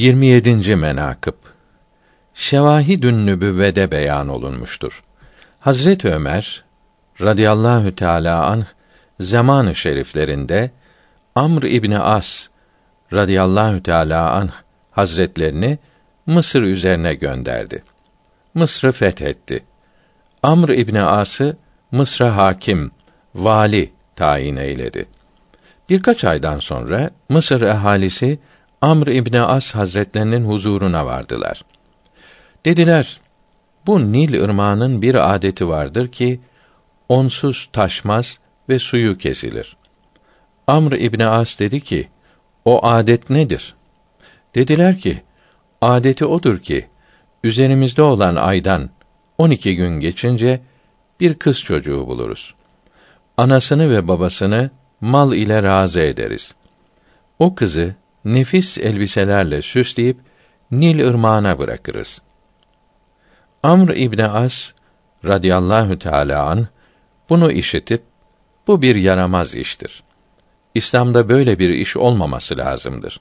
27. menakıb Şevahidün nübüvvede beyan olunmuştur. Hazret Ömer radıyallahu teala anh zamanı şeriflerinde Amr İbni As radıyallahu teala anh hazretlerini Mısır üzerine gönderdi. Mısır'ı fethetti. Amr İbni As'ı Mısır'a hakim, vali tayin eyledi. Birkaç aydan sonra Mısır ehalisi Amr İbni As hazretlerinin huzuruna vardılar. Dediler, bu Nil ırmağının bir adeti vardır ki, onsuz taşmaz ve suyu kesilir. Amr İbni As dedi ki, o adet nedir? Dediler ki, adeti odur ki, üzerimizde olan aydan on iki gün geçince bir kız çocuğu buluruz. Anasını ve babasını mal ile razı ederiz. O kızı nefis elbiselerle süsleyip Nil ırmağına bırakırız. Amr İbni As radıyallahu teala an bunu işitip bu bir yaramaz iştir. İslam'da böyle bir iş olmaması lazımdır.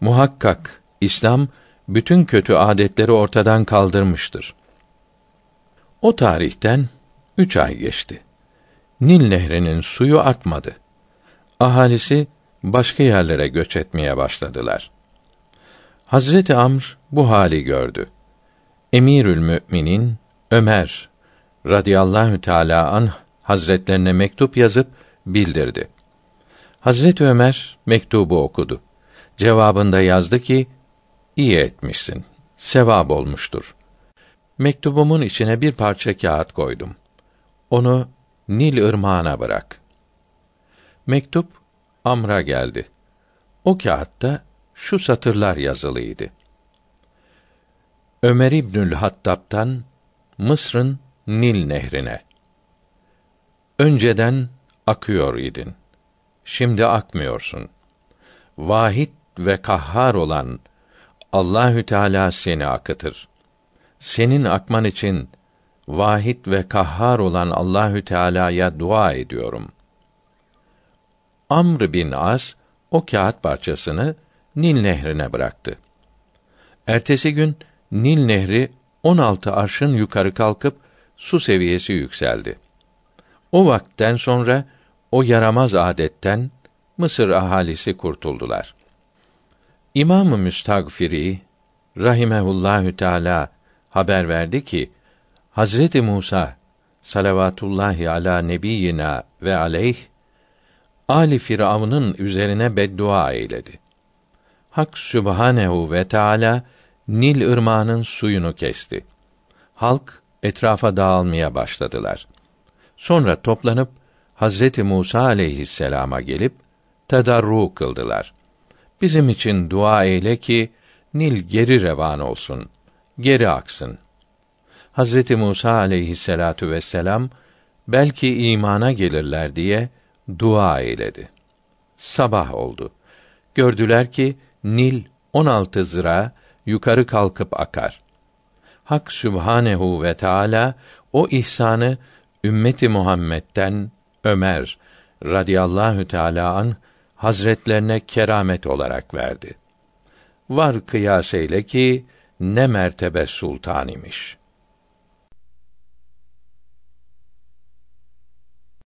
Muhakkak İslam bütün kötü adetleri ortadan kaldırmıştır. O tarihten üç ay geçti. Nil nehrinin suyu artmadı. Ahalisi başka yerlere göç etmeye başladılar. Hazreti Amr bu hali gördü. Emirül Müminin Ömer radıyallahu teala an hazretlerine mektup yazıp bildirdi. Hazreti Ömer mektubu okudu. Cevabında yazdı ki: İyi etmişsin. Sevap olmuştur. Mektubumun içine bir parça kağıt koydum. Onu Nil ırmağına bırak. Mektup Amr'a geldi. O kağıtta şu satırlar yazılıydı. Ömer İbnül Hattab'tan Mısır'ın Nil nehrine. Önceden akıyor idin. Şimdi akmıyorsun. Vahid ve kahhar olan Allahü Teala seni akıtır. Senin akman için vahid ve kahhar olan Allahü Teala'ya dua ediyorum. Amr bin As o kağıt parçasını Nil nehrine bıraktı. Ertesi gün Nil nehri 16 arşın yukarı kalkıp su seviyesi yükseldi. O vakten sonra o yaramaz adetten Mısır ahalisi kurtuldular. İmam-ı Müstagfiri rahimehullahü teala haber verdi ki Hazreti Musa salavatullahi ala nebiyina ve aleyh Ali Firavun'un üzerine beddua eyledi. Hak Sübhanehu ve Teala Nil ırmağının suyunu kesti. Halk etrafa dağılmaya başladılar. Sonra toplanıp Hazreti Musa aleyhisselama gelip tedarru kıldılar. Bizim için dua eyle ki Nil geri revan olsun, geri aksın. Hazreti Musa aleyhisselatu vesselam belki imana gelirler diye dua eyledi. Sabah oldu. Gördüler ki Nil 16 zıra yukarı kalkıp akar. Hak Sübhanehu ve Teala o ihsanı ümmeti Muhammed'den Ömer radıyallahu teala an hazretlerine keramet olarak verdi. Var kıyas eyle ki ne mertebe sultan imiş.